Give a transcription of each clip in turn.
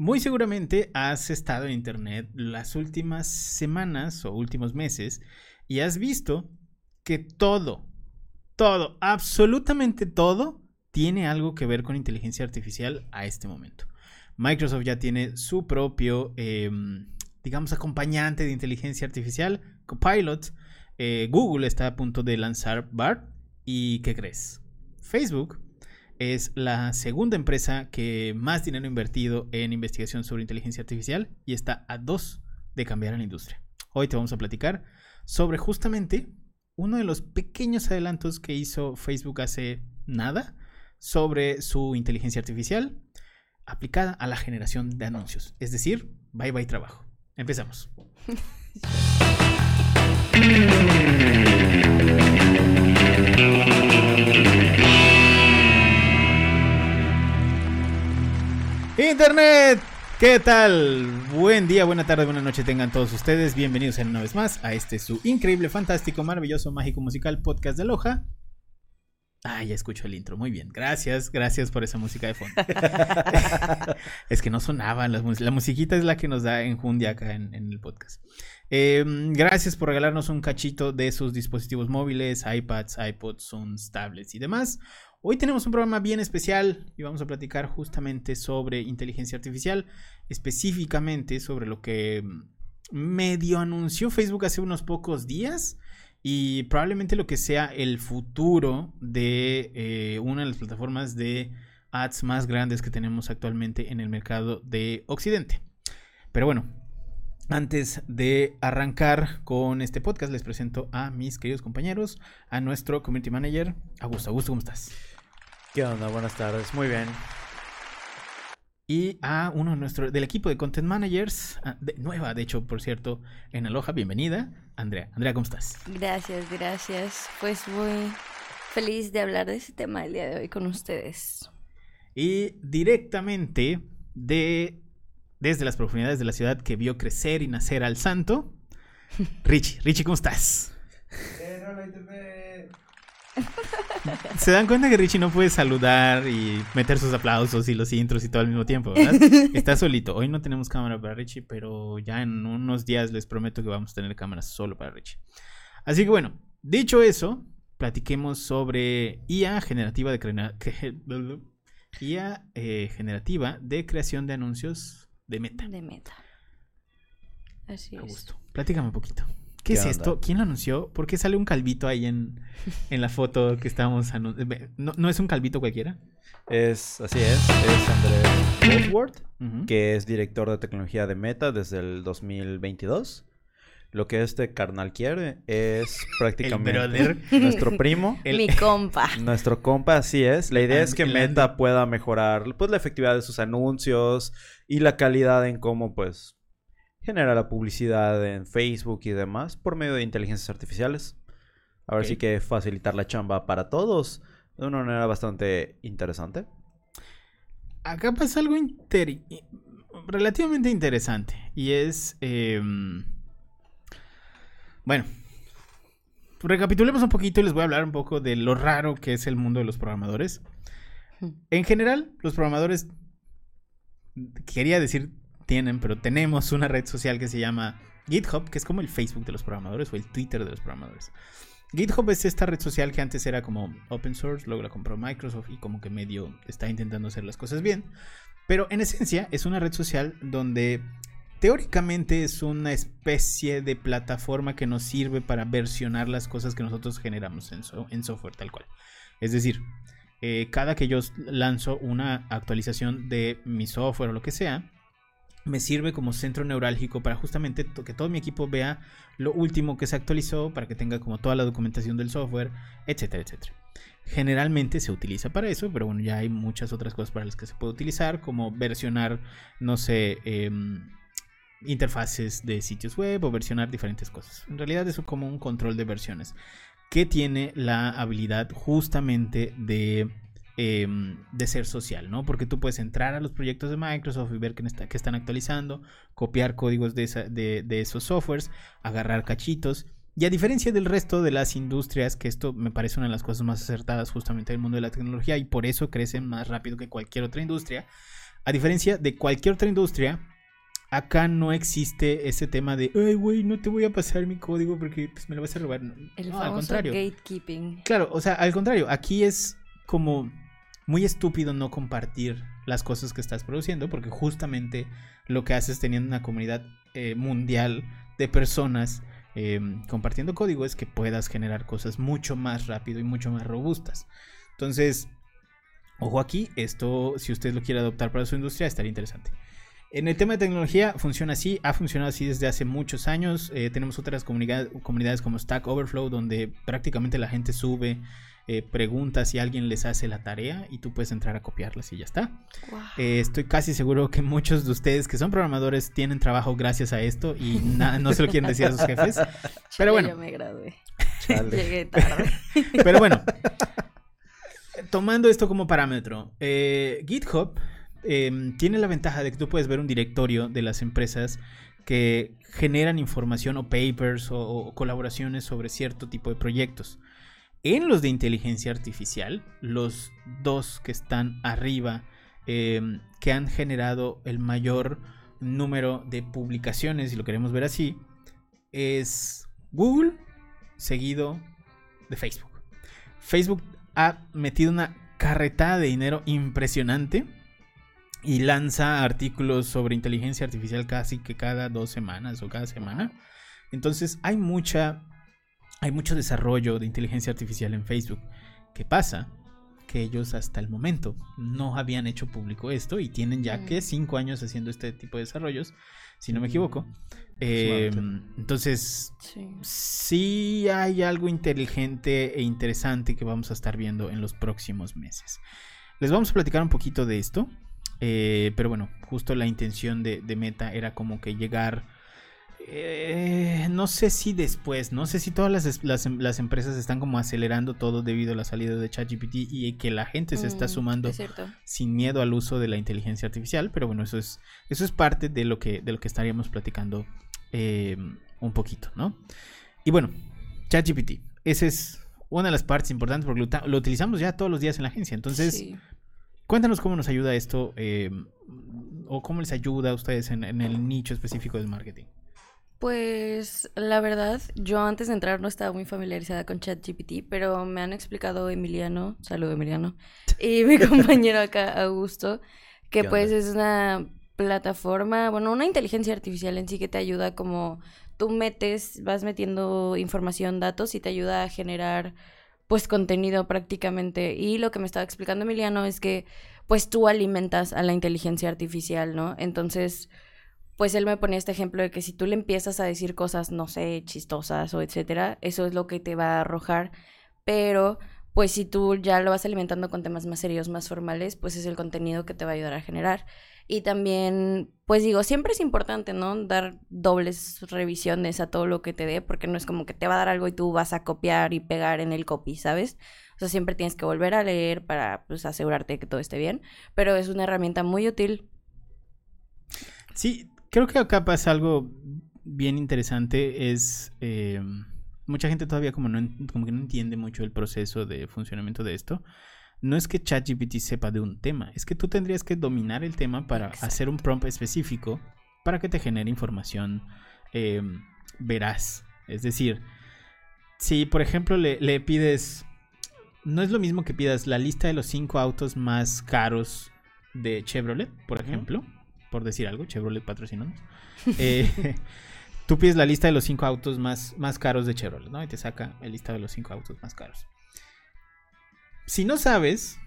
Muy seguramente has estado en internet las últimas semanas o últimos meses y has visto que todo, todo, absolutamente todo tiene algo que ver con inteligencia artificial a este momento. Microsoft ya tiene su propio, em, digamos, acompañante de inteligencia artificial, Copilot. Eh, Google está a punto de lanzar BART. ¿Y qué crees? Facebook es la segunda empresa que más dinero ha invertido en investigación sobre inteligencia artificial y está a dos de cambiar a la industria. Hoy te vamos a platicar sobre justamente uno de los pequeños adelantos que hizo Facebook hace nada sobre su inteligencia artificial aplicada a la generación de anuncios. Es decir, bye bye trabajo. Empezamos. Internet, ¿qué tal? Buen día, buena tarde, buena noche tengan todos ustedes. Bienvenidos una vez más a este su increíble, fantástico, maravilloso, mágico, musical podcast de Loja. Ah, ya escucho el intro. Muy bien. Gracias, gracias por esa música de fondo. es que no sonaban las La musiquita es la que nos da enjundia acá en, el podcast. Em, gracias por regalarnos un cachito de sus dispositivos móviles, iPads, iPods, Zooms, tablets y demás. Hoy tenemos un programa bien especial y vamos a platicar justamente sobre inteligencia artificial, específicamente sobre lo que medio anunció Facebook hace unos pocos días y probablemente lo que sea el futuro de eh, una de las plataformas de ads más grandes que tenemos actualmente en el mercado de Occidente. Pero bueno, antes de arrancar con este podcast, les presento a mis queridos compañeros, a nuestro community manager, Augusto. Augusto, ¿cómo estás? ¿Qué onda? Buenas tardes, muy bien. Y a uno de nuestro, del equipo de Content Managers, ah, nueva, de hecho, por cierto, en Aloha, bienvenida, Andrea. Andrea, ¿cómo estás? Gracias, gracias. Pues muy feliz de hablar de ese tema el día de hoy con ustedes. Y directamente de desde las profundidades de la ciudad que vio crecer y nacer al santo. Richie, Richie, ¿cómo estás? Se dan cuenta que Richie no puede saludar y meter sus aplausos y los intros y todo al mismo tiempo, ¿verdad? Está solito. Hoy no tenemos cámara para Richie, pero ya en unos días les prometo que vamos a tener cámaras solo para Richie. Así que bueno, dicho eso, platiquemos sobre IA generativa de IA eh, generativa de creación de anuncios de Meta. De Meta. Así es. gusto. Platícame un poquito. ¿Qué, es esto? ¿Quién lo anunció? ¿Por qué sale un calvito ahí en, la foto que estábamos anunciando? ¿No, es un calvito cualquiera? Es, así es, es Andrés Woodward, que es director de tecnología de Meta desde el 2022. Lo que este carnal quiere es prácticamente nuestro primo. Mi compa. Nuestro compa, así es. La idea es que Meta pueda mejorar pues, la efectividad de sus anuncios y la calidad en cómo pues genera la publicidad en Facebook y demás por medio de inteligencias artificiales. Ahora sí que facilitar la chamba para todos de una manera bastante interesante. Acá pasa algo relativamente interesante y es... Em, bueno, recapitulemos un poquito y les voy a hablar un poco de lo raro que es el mundo de los programadores. En general, los programadores, quería decir tienen, pero tenemos una red social que se llama GitHub, que es como el Facebook de los programadores o el Twitter de los programadores. GitHub es esta red social que antes era como open source, luego la compró Microsoft y como que medio está intentando hacer las cosas bien. Pero en esencia es una red social donde teóricamente es una especie de plataforma que nos sirve para versionar las cosas que nosotros generamos en, software tal cual. Es decir, eh, cada que yo lanzo una actualización de mi software o lo que sea, me sirve como centro neurálgico para justamente que todo mi equipo vea lo último que se actualizó, para que tenga como toda la documentación del software, etcétera, etcétera. Generalmente se utiliza para eso, pero bueno, ya hay muchas otras cosas para las que se puede utilizar, como versionar, no sé, em, interfaces de sitios web o versionar diferentes cosas. En realidad es como un control de versiones que tiene la habilidad justamente de Em, de ser social, ¿no? Porque tú puedes entrar a los proyectos de Microsoft y ver que, está, están actualizando, copiar códigos de, de, esos softwares, agarrar cachitos. Y a diferencia del resto de las industrias, que esto me parece una de las cosas más acertadas justamente del mundo de la tecnología y por eso crecen más rápido que cualquier otra industria, A diferencia de cualquier otra industria, acá no existe ese tema de, ay, güey, no te voy a pasar mi código porque pues, me lo vas a robar. El no, al contrario. gatekeeping. Claro, o sea, al contrario, aquí es como muy estúpido no compartir las cosas que estás produciendo porque justamente lo que haces teniendo una comunidad eh, mundial de personas em, compartiendo código es que puedas generar cosas mucho más rápido y mucho más robustas. Entonces, ojo aquí, esto si usted lo quiere adoptar para su industria estaría interesante. En el tema de tecnología funciona así, ha funcionado así desde hace muchos años. Eh, tenemos otras comunidades como Stack Overflow donde prácticamente la gente sube eh, preguntas si alguien les hace la tarea y tú puedes entrar a copiarlas y ya está. Eh, estoy casi seguro que muchos de ustedes que son programadores tienen trabajo gracias a esto y no se lo quieren decir a sus jefes. Pero bueno. Yo me gradué. Llegué tarde. Pero bueno. Tomando esto como parámetro, GitHub Em, tiene la ventaja de que tú puedes ver un directorio de las empresas que generan información o papers o, colaboraciones sobre cierto tipo de proyectos. En los de inteligencia artificial, los dos que están arriba, em, que han generado el mayor número de publicaciones, si lo queremos ver así, es Google, seguido de Facebook. Facebook ha metido una carretada de dinero impresionante y lanza artículos sobre inteligencia artificial casi que cada dos semanas o cada semana. Entonces hay mucha, hay mucho desarrollo de inteligencia artificial en Facebook. ¿Qué pasa? Que ellos hasta el momento no habían hecho público esto y tienen ya que mm. cinco años haciendo este tipo de desarrollos, si no me equivoco. Em, entonces, sí. sí hay algo inteligente e interesante que vamos a estar viendo en los próximos meses. Les vamos a platicar un poquito de esto. Eh, pero bueno, justo la intención de, Meta era como que llegar... Eh, no sé si después, no sé si todas las, empresas están como acelerando todo debido a la salida de ChatGPT y que la gente se está mm, sumando sin miedo al uso de la inteligencia artificial, pero bueno, eso es, eso es parte de lo que, de lo que estaríamos platicando eh, un poquito, ¿no? Y bueno, ChatGPT, esa es una de las partes importantes porque lo, utilizamos ya todos los días en la agencia, entonces... Cuéntanos cómo nos ayuda esto eh, o cómo les ayuda a ustedes en, el nicho específico del marketing. Pues la verdad, yo antes de entrar no estaba muy familiarizada con ChatGPT, pero me han explicado Emiliano, saludo Emiliano, y mi compañero acá, Augusto, que pues es una plataforma, bueno, una inteligencia artificial en sí que te ayuda como tú metes, vas metiendo información, datos y te ayuda a generar pues contenido prácticamente. Y lo que me estaba explicando Emiliano es que pues tú alimentas a la inteligencia artificial, ¿no? Entonces, pues él me ponía este ejemplo de que si tú le empiezas a decir cosas, no sé, chistosas o etcétera, eso es lo que te va a arrojar, pero pues si tú ya lo vas alimentando con temas más serios, más formales, pues es el contenido que te va a ayudar a generar. Y también, pues digo, siempre es importante, ¿no? Dar dobles revisiones a todo lo que te dé, porque no es como que te va a dar algo y tú vas a copiar y pegar en el copy, ¿sabes? O sea, siempre tienes que volver a leer para pues, asegurarte que todo esté bien, pero es una herramienta muy útil. Sí, creo que acá pasa algo bien interesante, es... Eh, mucha gente todavía como, no, como que no entiende mucho el proceso de funcionamiento de esto no es que ChatGPT sepa de un tema, es que tú tendrías que dominar el tema para hacer un prompt específico para que te genere información em, veraz. Es decir, si por ejemplo le, pides, no es lo mismo que pidas la lista de los cinco autos más caros de Chevrolet, por ejemplo, por decir algo, Chevrolet patrocinamos. Eh, tú pides la lista de los cinco autos más, más caros de Chevrolet, ¿no? Y te saca la lista de los cinco autos más caros. Si no sabes,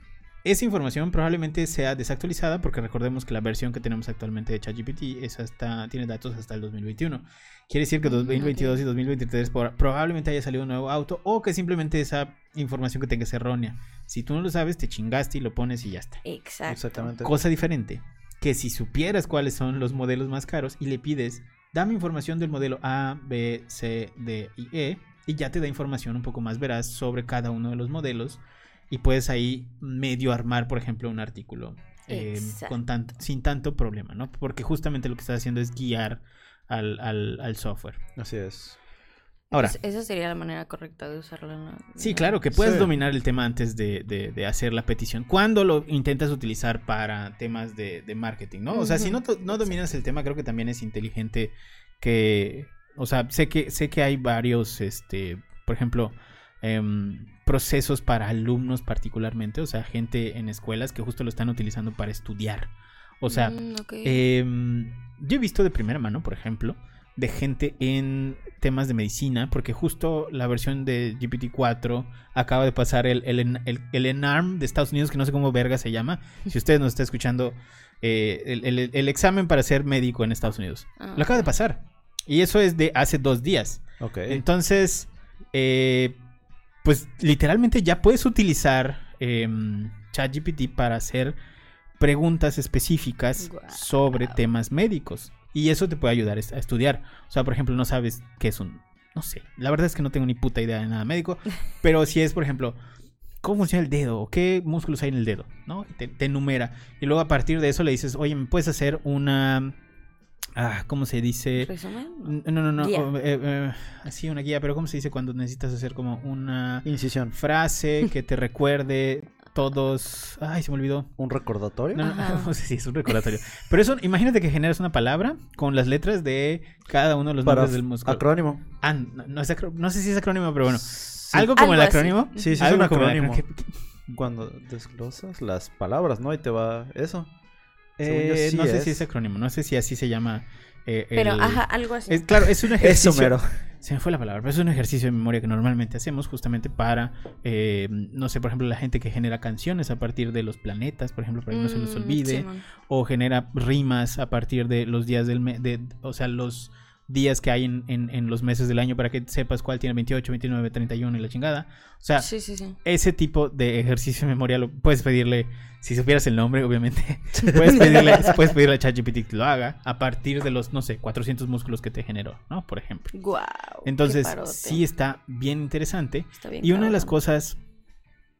esa información probablemente sea desactualizada porque recordemos que la versión que tenemos actualmente de ChatGPT es hasta, tiene datos hasta el 2021. Quiere decir que 2022 mm, y 2023 probablemente haya salido un nuevo auto o que simplemente esa información que tengas es errónea. Si tú no lo sabes, te chingaste y lo pones y ya está. Exacto. Exactamente. Cosa diferente, que si supieras cuáles son los modelos más caros y le pides, dame información del modelo A, B, C, D y E, y ya te da información un poco más veraz sobre cada uno de los modelos y puedes ahí medio armar, por ejemplo, un artículo eh, con sin tanto problema, ¿no? Porque justamente lo que estás haciendo es guiar al, al, software. Así es. Ahora. esa sería la manera correcta de usarlo. ¿no? Sí, claro, que puedes Sí. dominar el tema antes de, de- de hacer la petición. Cuando lo intentas utilizar para temas de, de marketing, ¿no? O sea, si no, no dominas el tema, creo que también es inteligente que... O sea, sé que, sé que hay varios, este, por ejemplo, em, procesos para alumnos particularmente, o sea, gente en escuelas que justo lo están utilizando para estudiar. O sea, Mm. Em, yo he visto de primera mano, por ejemplo, de gente en temas de medicina, porque justo la versión de GPT-4 acaba de pasar el, el, el- el ENARM de Estados Unidos, que no sé cómo verga se llama. Si usted nos está escuchando, eh, el, el- el examen para ser médico en Estados Unidos. Ah, Lo acaba de pasar. Y eso es de hace dos días. Entonces, eh, pues literalmente ya puedes utilizar em, ChatGPT para hacer preguntas específicas sobre temas médicos. Y eso te puede ayudar a estudiar. O sea, por ejemplo, no sabes qué es un... No sé, la verdad es que no tengo ni puta idea de nada médico. pero si es, por ejemplo, cómo funciona el dedo qué músculos hay en el dedo, ¿no? Te, te enumera. Y luego a partir de eso le dices, oye, ¿me puedes hacer una... Ah, ¿cómo se dice? ¿Resumen? No, no, no. Guía. eh, eh, así una guía, pero ¿cómo se dice cuando necesitas hacer como una Incisión. frase que te recuerde todos... Ay, se me olvidó. ¿Un recordatorio? No, no, Ajá. no sé si es un recordatorio. Pero eso, imagínate que generas una palabra con las letras de cada uno de los Para nombres del músculo. acrónimo. Ah, no, no es acro- no sé si es acrónimo, pero bueno. Sí, Algo como el así. acrónimo. Sí, sí, es Algo un como el acrónimo. acrónimo. ¿Qué- qué- Cuando desglosas las palabras, ¿no? Y te va eso. Eh, sí no sé si es acrónimo, no sé si así se llama. eh, Pero, el- ajá, algo así. Es, claro, es un ejercicio. Eso, mero. Se me fue la palabra, pero es un ejercicio de memoria que normalmente hacemos justamente para, eh, no sé, por ejemplo, la gente que genera canciones a partir de los planetas, por ejemplo, para que no se los Mm, olvide, o genera rimas a partir de los días del mes, de, o sea, los días que hay en, en- en los meses del año para que sepas cuál tiene 28, 29, 31 y la chingada. O sea, Sí, sí, sí. ese tipo de ejercicio de memoria lo puedes pedirle, si supieras el nombre, obviamente, puedes pedirle, puedes pedirle a ChatGPT que lo haga a partir de los, no sé, 400 músculos que te generó, ¿no? Por ejemplo. Qué Entonces, sí está bien interesante. Está bien Y una de las cosas,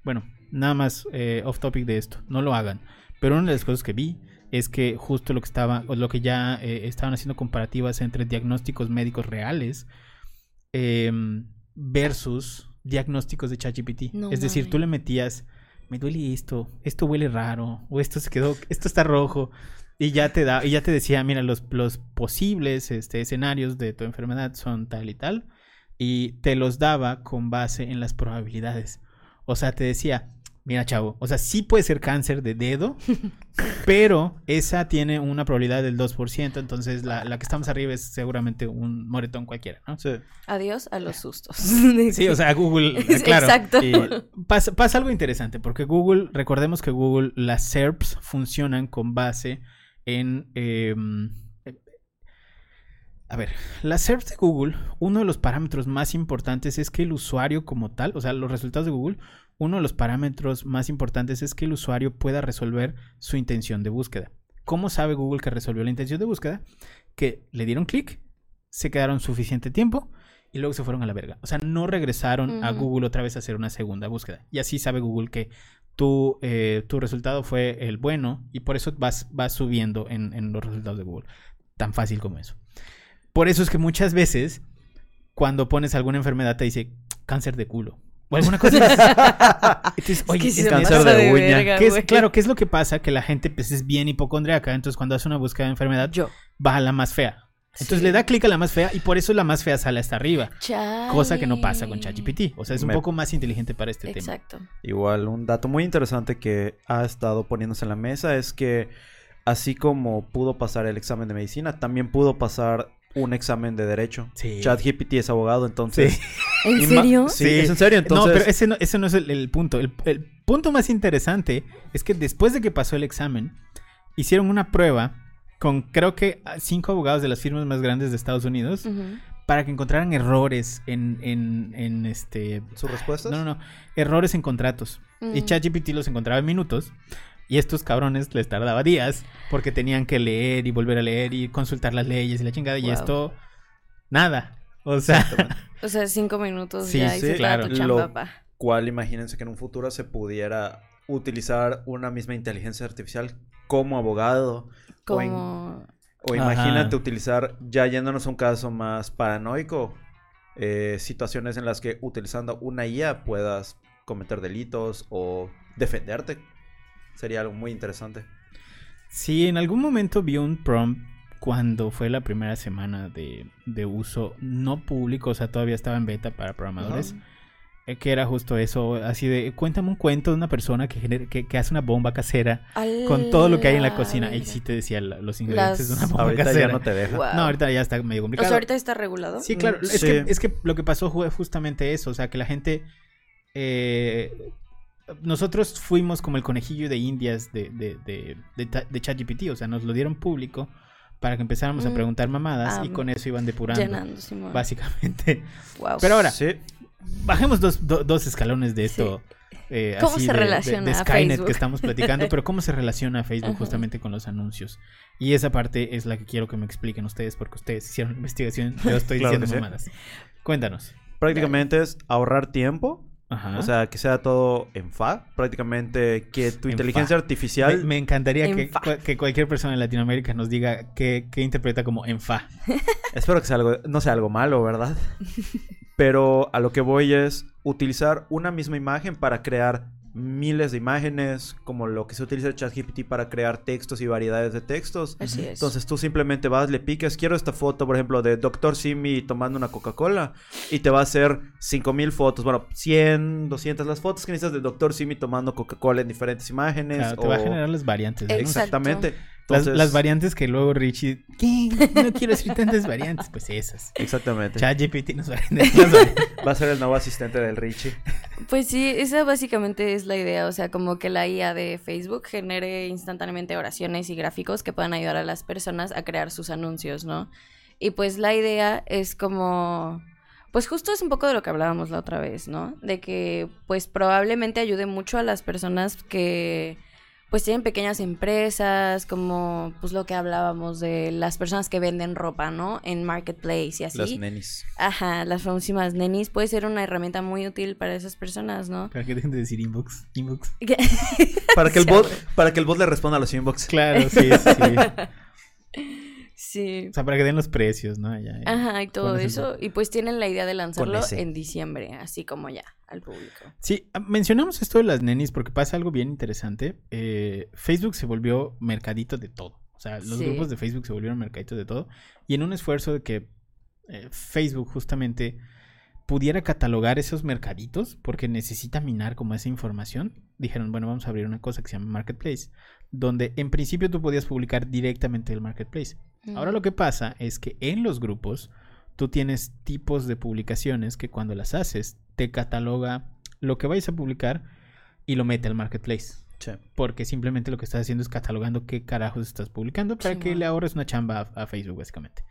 bueno, nada más eh, off topic de esto, no lo hagan. Pero una de las cosas que vi es que justo lo que estaba, o lo que ya eh, estaban haciendo comparativas entre diagnósticos médicos reales em, versus diagnósticos de ChatGPT. No es decir, tú le metías, me duele esto, esto huele raro, o esto se quedó, esto está rojo. Y ya te da, y ya te decía, mira, los, los posibles este, escenarios de tu enfermedad son tal y tal. Y te los daba con base en las probabilidades. O sea, te decía, mira, chavo, o sea, sí puede ser cáncer de dedo, pero esa tiene una probabilidad del 2%. Entonces, la, la que estamos arriba es seguramente un moretón cualquiera, ¿no? Sí. Adiós a los sustos. Sí, o sea, Google, claro. Exacto. Y pasa, pasa algo interesante, porque Google, recordemos que Google, las SERPs funcionan con base en... eh, a ver, las SERPs de Google, uno de los parámetros más importantes es que el usuario como tal, o sea, los resultados de Google, uno de los parámetros más importantes es que el usuario pueda resolver su intención de búsqueda. ¿Cómo sabe Google que resolvió la intención de búsqueda? Que le dieron clic, se quedaron suficiente tiempo y luego se fueron a la verga. O sea, no regresaron a. Google otra vez a hacer una segunda búsqueda. Y así sabe Google que tu, eh, tu resultado fue el bueno y por eso vas, vas subiendo en, en los resultados de Google. Tan fácil como eso. Por eso es que muchas veces cuando pones alguna enfermedad te dice cáncer de culo. O alguna cosa. Entonces, oye, que es sí se cáncer pasa de uña. verga, ¿qué es- güey. claro, ¿qué es lo que pasa? Que la gente pues, es bien hipocondriaca, entonces cuando hace una búsqueda de enfermedad Yo. va a la más fea. Entonces Sí. le da clic a la más fea y por eso la más fea sale hasta arriba. Cosa que no pasa con Chale. ChatGPT. O sea, es un Me- poco más inteligente para este tema. Exacto. Igual, un dato muy interesante que ha estado poniéndose en la mesa es que así como pudo pasar el examen de medicina, también pudo pasar un examen de derecho. Sí. ChatGPT es abogado, entonces... Sí. ¿En serio? Sí, Sí. es en serio, entonces... No, pero ese no, ese no es el, el punto. El, el punto más interesante es que después de que pasó el examen, hicieron una prueba con creo que cinco abogados de las firmas más grandes de Estados Unidos para que encontraran errores en, en, en este... ¿Sus respuestas? No, no, no. Errores en contratos. Y Mm. ChatGPT los encontraba en minutos. Y estos cabrones les tardaba días porque tenían que leer y volver a leer y consultar las leyes y la chingada. Y esto, nada. O sea, O sea, cinco minutos Sí, ya sí, hice claro. tu chamba, Lo- cual imagínense que en un futuro se pudiera utilizar una misma inteligencia artificial como abogado. O, en- Como... o Ajá. imagínate utilizar, ya yéndonos a un caso más paranoico, eh, situaciones en las que utilizando una IA puedas cometer delitos o defenderte. Sería algo muy interesante. Sí, en algún momento vi un prompt cuando fue la primera semana de, de uso no público, o sea, todavía estaba en beta para programadores. Eh, que era justo eso, así de, cuéntame un cuento de una persona que, genera, que, que, hace una bomba casera con todo lo que hay en la cocina. Y sí te decía los ingredientes de una bomba ahorita casera. ya no te deja. No, ahorita ya está medio complicado. O sea, ahorita está regulado. Sí, claro. Mm, es, sí. Que, es que lo que pasó fue justamente eso, o sea, que la gente... Eh, nosotros fuimos como el conejillo de indias de, de, de, de, de ChatGPT, o sea, nos lo dieron público para que empezáramos a Mm. preguntar mamadas Ah, y con eso iban depurando, Llenando, Simón. básicamente. Wow. Pero ahora, Sí. bajemos dos, do- dos escalones de esto. eh, ¿Cómo así se relaciona de, Skynet Facebook? que estamos platicando, pero cómo se relaciona a Facebook justamente con los anuncios. Y esa parte es la que quiero que me expliquen ustedes, porque ustedes hicieron la investigación, yo estoy Claro diciendo sí. mamadas. Cuéntanos. Prácticamente es ahorrar tiempo. Ajá. O sea, que sea todo en FA. Prácticamente que tu En inteligencia fa. artificial... me, me encantaría En que, que cualquier persona en Latinoamérica nos diga qué, qué interpreta como en fa. Espero que sea algo, no sea algo malo, ¿verdad? Pero a lo que voy es utilizar una misma imagen para crear miles de imágenes, como lo que se utiliza el ChatGPT para crear textos y variedades de textos. Así es. Entonces tú simplemente vas, le picas, quiero esta foto, por ejemplo, de Dr. Simi tomando una Coca-Cola y te va a hacer 5000 fotos, bueno, 100, 200 las fotos que necesitas de Dr. Simi tomando Coca-Cola en diferentes imágenes. Claro, te va a generar las variantes. ¿no? Exactamente. Entonces- las variantes que luego Richie... ¿Qué? No quiero decir tantas variantes. Pues esas. Exactamente. ChatGPT nos va a. Va a ser el nuevo asistente del Richie. Pues sí, esa básicamente es la idea, o sea, como que la IA de Facebook genere instantáneamente oraciones y gráficos que puedan ayudar a las personas a crear sus anuncios, ¿no? Y pues la idea es como, pues justo es un poco de lo que hablábamos la otra vez, ¿no? De que pues probablemente ayude mucho a las personas que pues tienen pequeñas empresas, como pues lo que hablábamos de las personas que venden ropa, ¿no? En Marketplace y así. Las nenis. Ajá, las famosísimas nenis puede ser una herramienta muy útil para esas personas, ¿no? Para que dejen de decir inbox. Inbox. Para que el bot, para que el bot le responda a los inbox. Claro, sí, sí. sí. O sea, para que den los precios, ¿no? Ya, ya. Ajá, y todo eso. Y pues tienen la idea de lanzarlo en diciembre, así como ya, al público. Sí, ah, mencionamos esto de las nenis porque pasa algo bien interesante. Eh, Facebook se volvió mercadito de todo. O sea, los Sí. grupos de Facebook se volvieron mercadito de todo. Y en un esfuerzo de que eh, Facebook justamente pudiera catalogar esos mercaditos porque necesita minar como esa información, dijeron, bueno, vamos a abrir una cosa que se llama Marketplace, donde en principio tú podías publicar directamente del Marketplace. Ahora lo que pasa es que en los grupos tú tienes tipos de publicaciones que cuando las haces te cataloga lo que vais a publicar y lo mete al marketplace. Sí. Porque simplemente lo que estás haciendo es catalogando qué carajos estás publicando para que Simón. le ahorres una chamba a, a Facebook, básicamente.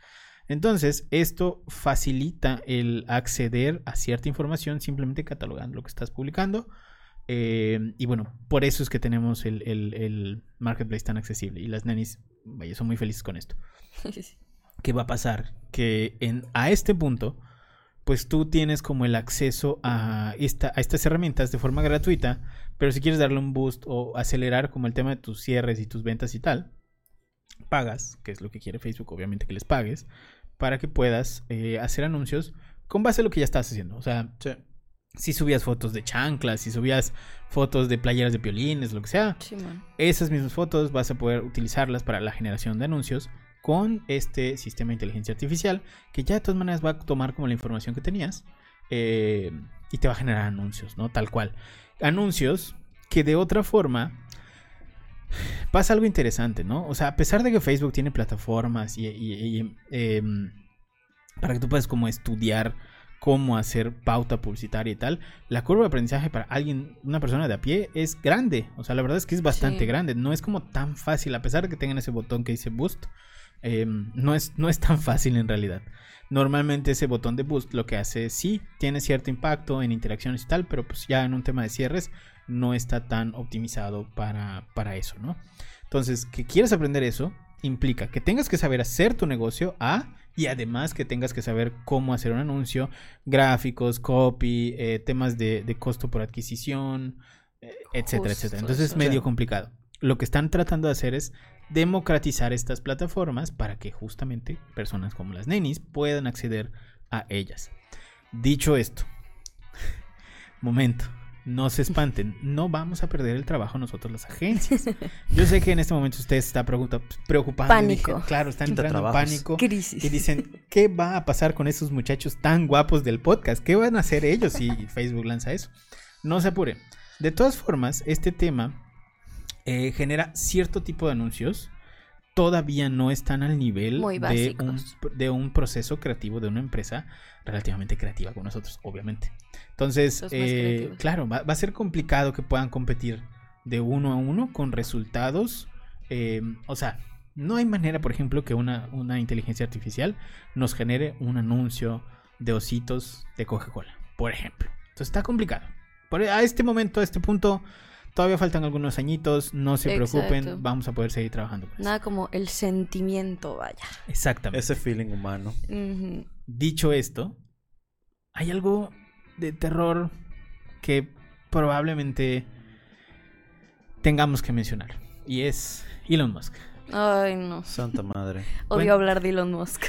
Entonces, esto facilita el acceder a cierta información simplemente catalogando lo que estás publicando. Eh, y bueno, por eso es que tenemos el, el- el marketplace tan accesible. Y las nenis, vaya, son muy felices con esto. ¿Qué va a pasar? Que en, a este punto, pues tú tienes como el acceso a, esta, a estas herramientas de forma gratuita, pero si quieres darle un boost o acelerar como el tema de tus cierres y tus ventas y tal, pagas, que es lo que quiere Facebook, obviamente que les pagues, para que puedas eh, hacer anuncios con base a lo que ya estás haciendo. O sea, Sí. Si subías fotos de chanclas, si subías fotos de playeras de violines, lo que sea, esas mismas fotos vas a poder utilizarlas para la generación de anuncios con este sistema de inteligencia artificial que ya de todas maneras va a tomar como la información que tenías eh, y te va a generar anuncios, ¿no? Tal cual. Anuncios que de otra forma pasa algo interesante, ¿no? O sea, a pesar de que Facebook tiene plataformas y, y- y, em, para que tú puedas como estudiar cómo hacer pauta publicitaria y tal, la curva de aprendizaje para alguien, una persona de a pie, es grande. O sea, la verdad es que es bastante Sí. grande. No es como tan fácil, a pesar de que tengan ese botón que dice boost, em, no, es, no es tan fácil en realidad. Normalmente ese botón de boost lo que hace es sí, tiene cierto impacto en interacciones y tal, pero pues ya en un tema de cierres no está tan optimizado para, para eso, ¿no? Entonces, que quieras aprender eso implica que tengas que saber hacer tu negocio A y además que tengas que saber cómo hacer un anuncio, gráficos, copy, eh, temas de, de costo por adquisición, eh, etcétera, Justo etcétera. Entonces es medio complicado. Lo que están tratando de hacer es democratizar estas plataformas para que justamente personas como las nenis puedan acceder a ellas. Dicho esto, momento, no se espanten, no vamos a perder el trabajo nosotros las agencias. Yo sé que en este momento usted está preocupado. Pánico. claro, están entrando en pánico. Crisis. Y dicen, ¿qué va a pasar con esos muchachos tan guapos del podcast? ¿Qué van a hacer ellos si Facebook lanza eso? No se apuren. De todas formas, este tema eh, genera cierto tipo de anuncios. Todavía no están al nivel de un, de un proceso creativo de una empresa relativamente creativa con nosotros, obviamente. Entonces, eh, claro, va, a ser complicado que puedan competir de uno a uno con resultados. Eh, o sea, no hay manera, por ejemplo, que una, una inteligencia artificial nos genere un anuncio de ositos de Coca-Cola, por ejemplo. Entonces está complicado. Por, a este momento, a este punto, todavía faltan algunos añitos. No se preocupen, vamos a poder seguir trabajando. Nada como el sentimiento, vaya. Exactamente. Ese feeling humano. Dicho esto, hay algo de terror que probablemente tengamos que mencionar. Y es Elon Musk. Ay, no. Santa madre. Odio hablar de Elon Musk.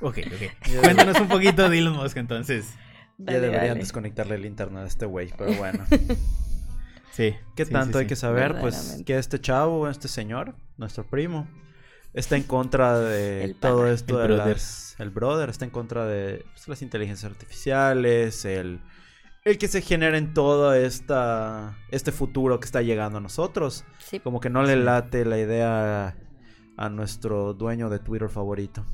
Ok, ok. Cuéntanos un poquito de Elon Musk entonces. ya deberían desconectarle el internet a este güey, pero bueno. sí. ¿Qué tanto hay que saber? Pues que este chavo, este señor, nuestro primo, está en contra de todo esto el de brother. las... El brother está en contra de pues, las inteligencias artificiales, el, el que se genera en todo esta, este futuro que está llegando a nosotros. Como que no le late la idea a nuestro dueño de Twitter favorito.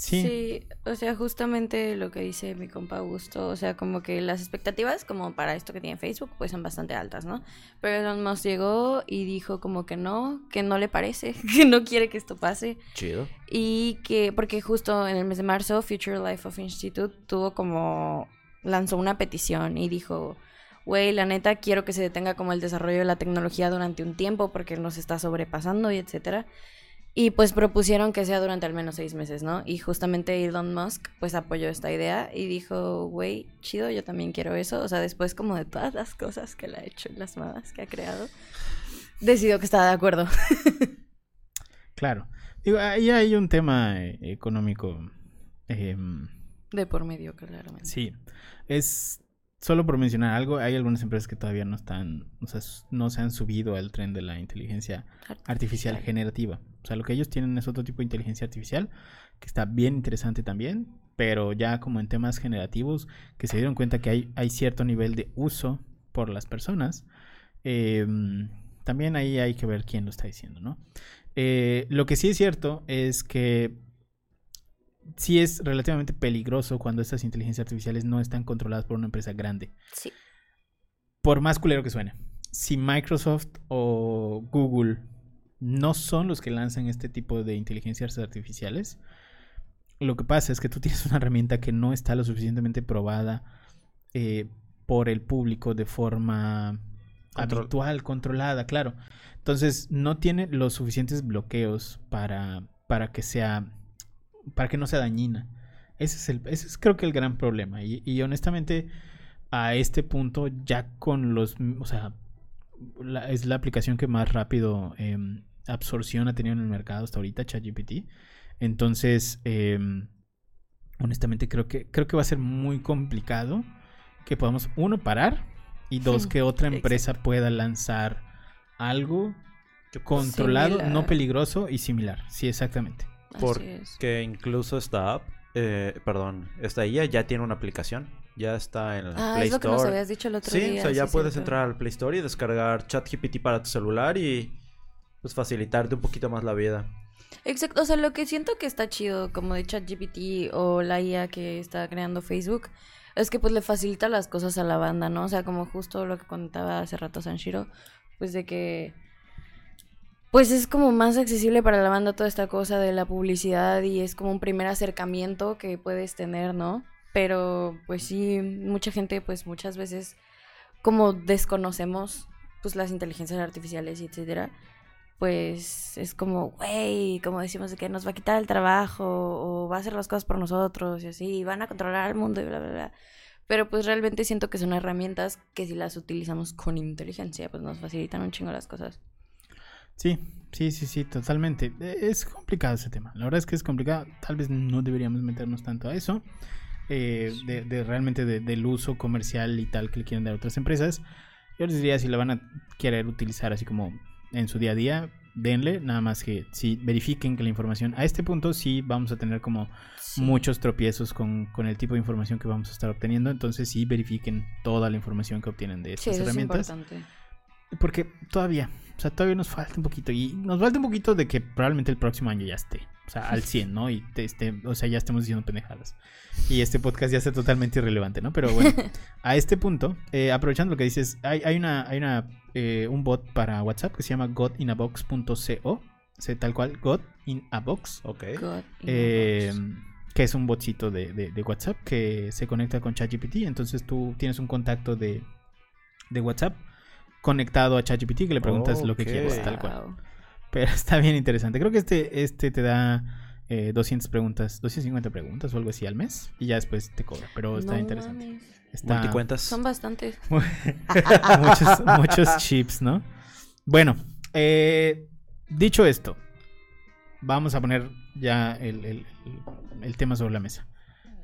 Sí. o sea, justamente lo que dice mi compa Augusto, o sea, como que las expectativas, como para esto que tiene Facebook, pues son bastante altas, ¿no? Pero Elon Musk llegó y dijo como que no, que no le parece, que no quiere que esto pase. Chido. Y que, porque justo en el mes de marzo, Future Life of Institute tuvo como, lanzó una petición y dijo, güey, la neta, quiero que se detenga como el desarrollo de la tecnología durante un tiempo porque nos está sobrepasando y etcétera. Y pues propusieron que sea durante al menos seis meses, ¿no? Y justamente Elon Musk pues apoyó esta idea y dijo, güey, chido, yo también quiero eso. O sea, después como de todas las cosas que le ha hecho las madas que ha creado, decidió que estaba de acuerdo. claro. Digo, ahí hay un tema eh, económico. Em, de por medio, claramente. Sí. Es solo por mencionar algo, hay algunas empresas que todavía no están, o sea, no se han subido al tren de la inteligencia artificial generativa. O sea, lo que ellos tienen es otro tipo de inteligencia artificial que está bien interesante también, pero ya como en temas generativos, que se dieron cuenta que hay, hay cierto nivel de uso por las personas, em, también ahí hay que ver quién lo está diciendo, ¿no? Eh, lo que sí es cierto es que sí es relativamente peligroso cuando estas inteligencias artificiales no están controladas por una empresa grande. Sí. Por más culero que suene. Si Microsoft o Google no son los que lanzan este tipo de inteligencias artificiales, lo que pasa es que tú tienes una herramienta que no está lo suficientemente probada eh, por el público de forma habitual, controlada, claro. Entonces no tiene los suficientes bloqueos para, para que sea para que no sea dañina. Ese es, el, ese es creo que el gran problema. Y, honestamente, a este punto, ya con los, o sea, es la aplicación que más rápido em, absorción ha tenido en el mercado hasta ahorita, ChatGPT. Entonces, em, honestamente, creo que, creo que va a ser muy complicado que podamos, uno, parar y dos, que otra empresa pueda lanzar algo controlado, no peligroso y similar. Sí, exactamente. Porque incluso esta app, eh, perdón, esta IA ya tiene una aplicación. Ya está en el ah, Play es lo Que nos habías dicho el otro sí, día. o sea, ya puedes entrar al Play Store y descargar ChatGPT para tu celular y pues facilitarte un poquito más la vida. Exacto, o sea, lo que siento que está chido como de ChatGPT o la IA que está creando Facebook es que pues le facilita las cosas a la banda, ¿no? O sea, como justo lo que contaba hace rato Sanshiro, pues de que pues es como más accesible para la banda toda esta cosa de la publicidad y es como un primer acercamiento que puedes tener, ¿no? Pero pues sí, mucha gente pues muchas veces como desconocemos pues las inteligencias artificiales y etcétera, pues es como, güey, como decimos de que nos va a quitar el trabajo o va a hacer las cosas por nosotros y así, van a controlar el mundo y bla, bla, bla. Pero pues realmente siento que son herramientas que si las utilizamos con inteligencia, pues nos facilitan un chingo las cosas. Sí, sí, sí, sí, totalmente. E, es complicado ese tema. La verdad es que es complicado. Tal vez no deberíamos meternos tanto a eso. eh, de, realmente del uso comercial y tal que le quieren dar a otras empresas. Yo les diría si la van a querer utilizar así como en su día a día, denle, nada más que si verifiquen que la información a este punto sí vamos a tener como muchos tropiezos con, el tipo de información que vamos a estar obteniendo, entonces sí verifiquen toda la información que obtienen de estas herramientas. Porque todavía, o sea, todavía nos falta un poquito y nos falta un poquito de que probablemente el próximo año ya esté. O sea, al 100, ¿no? Y este, o sea, ya estemos diciendo pendejadas. Y este podcast ya está totalmente irrelevante, ¿no? Pero bueno, a este punto, eh, aprovechando lo que dices, hay, hay una, hay una, eh, un bot para WhatsApp que se llama godinabox.co. Tal cual, God in a Box. Ok. Eh, que es un botcito de, de, WhatsApp que se conecta con ChatGPT. Entonces tú tienes un contacto de, de WhatsApp conectado a ChatGPT que le preguntas lo que quieres, tal cual. Pero está bien interesante. Creo que este, este te da 200 eh, preguntas, 250 preguntas o algo así al mes. Y ya después te cobra. Pero está interesante. Son bastantes. muchos, muchos chips, ¿no? Bueno, eh, dicho esto, vamos a poner ya el, el tema sobre la mesa.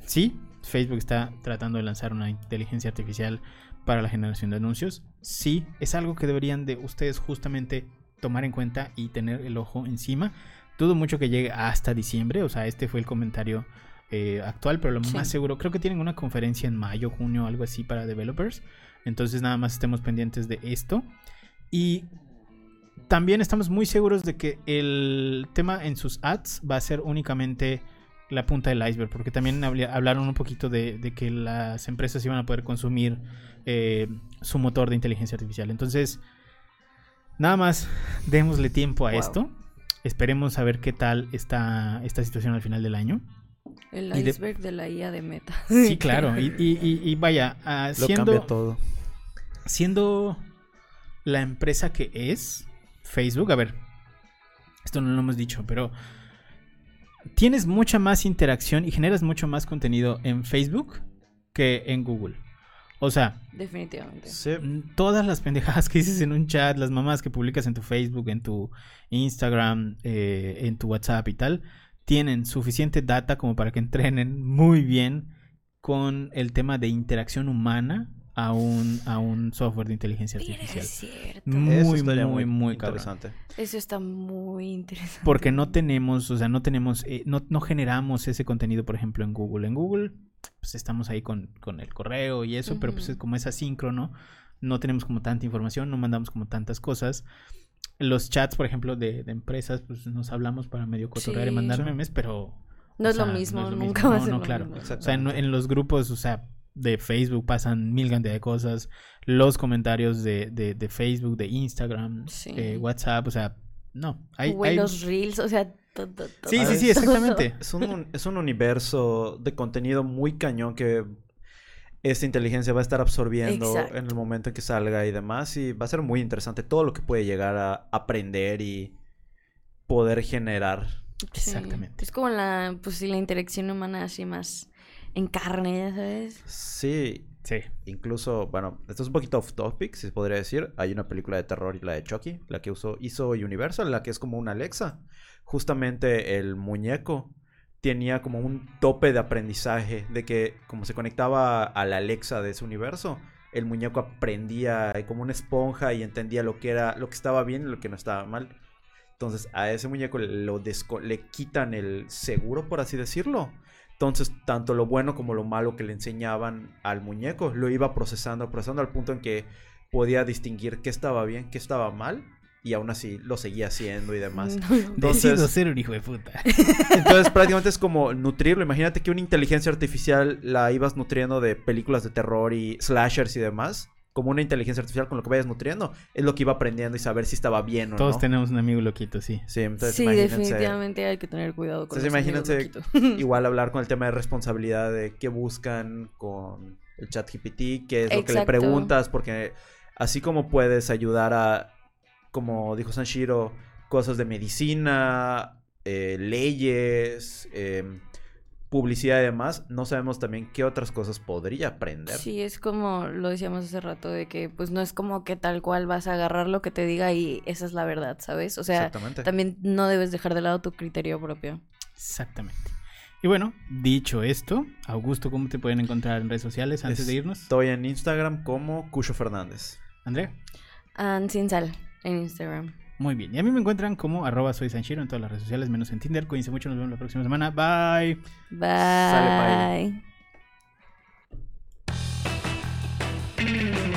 Sí, Facebook está tratando de lanzar una inteligencia artificial para la generación de anuncios. Sí, es algo que deberían de ustedes justamente tomar en cuenta y tener el ojo encima. Dudo mucho que llegue hasta diciembre, o sea, este fue el comentario eh, actual, pero lo más seguro, creo que tienen una conferencia en mayo, junio, algo así para developers. Entonces nada más estemos pendientes de esto. Y también estamos muy seguros de que el tema en sus ads va a ser únicamente la punta del iceberg, porque también hablaron un poquito de, que las empresas iban a poder consumir eh, su motor de inteligencia artificial. Entonces, Nada más, démosle tiempo a esto. Esperemos a ver qué tal está esta situación al final del año. El iceberg de... la IA de Meta. Sí, claro. Y, vaya, uh, siendo, todo. Siendo la empresa que es Facebook, a ver, esto no lo hemos dicho, pero tienes mucha más interacción y generas mucho más contenido en Facebook que en Google. O sea, definitivamente. Todas las pendejadas que dices en un chat, las mamás que publicas en tu Facebook, en tu Instagram, eh, en tu WhatsApp y tal, tienen suficiente data como para que entrenen muy bien con el tema de interacción humana a un, a un software de inteligencia artificial. Es cierto. Muy, muy, muy, interesante. Eso está muy interesante. Porque no tenemos, o sea, no tenemos, eh, no, no generamos ese contenido, por ejemplo, en Google. En Google pues estamos ahí con, el correo y eso, pero pues es como es asíncrono, no tenemos como tanta información, no mandamos como tantas cosas. Los chats, por ejemplo, de, empresas, pues nos hablamos para medio cotorrear y mandar memes, pero... No es, lo mismo, nunca va a ser no, claro. O sea, en, los grupos, o sea, de Facebook pasan mil cantidad de cosas. Los comentarios de, de, Facebook, de Instagram, eh, WhatsApp, o sea, no. Hay, hay... los reels, o sea, Sí, sí, sí, exactamente. Es un, es un universo de contenido muy cañón que esta inteligencia va a estar absorbiendo en el momento en que salga y demás. Y va a ser muy interesante todo lo que puede llegar a aprender y poder generar. Exactamente. Es como la, pues, la interacción humana así más en carne, ya sabes. Sí. Sí. Incluso, bueno, esto es un poquito off topic, si se podría decir. Hay una película de terror, la de Chucky, la que usó, hizo Universal, la que es como una Alexa justamente el muñeco tenía como un tope de aprendizaje, de que como se conectaba a la Alexa de ese universo, el muñeco aprendía como una esponja y entendía lo que era, lo que estaba bien y lo que no estaba mal. Entonces a ese muñeco lo le quitan el seguro, por así decirlo. Entonces, tanto lo bueno como lo malo que le enseñaban al muñeco, lo iba procesando, procesando al punto en que podía distinguir qué estaba bien, qué estaba mal y aún así lo seguía haciendo y demás. entonces, ser un hijo de puta. Entonces prácticamente es como nutrirlo. Imagínate que una inteligencia artificial la ibas nutriendo de películas de terror y slashers y demás. Como una inteligencia artificial con lo que vayas nutriendo. Es lo que iba aprendiendo y saber si estaba bien o Todos no. Todos tenemos un amigo loquito, sí. Sí, entonces sí definitivamente hay que tener cuidado con entonces, imagínense igual hablar con el tema de responsabilidad de qué buscan con el chat GPT, qué es lo que le preguntas, porque así como puedes ayudar a como dijo Sanshiro, cosas de medicina, eh, leyes, em, publicidad y demás, no sabemos también qué otras cosas podría aprender. Sí, es como lo decíamos hace rato, de que pues no es como que tal cual vas a agarrar lo que te diga y esa es la verdad, ¿sabes? O sea, también no debes dejar de lado tu criterio propio. Exactamente. Y bueno, dicho esto, Augusto, ¿cómo te pueden encontrar en redes sociales antes de irnos? Estoy en Instagram como Cucho Fernández. Andrea. And sin sal en Instagram. Muy bien. Y a mí me encuentran como arroba soy Sanchiro en todas las redes sociales, menos en Tinder. Cuídense mucho, nos vemos la próxima semana. Bye. Bye. Sale, bye.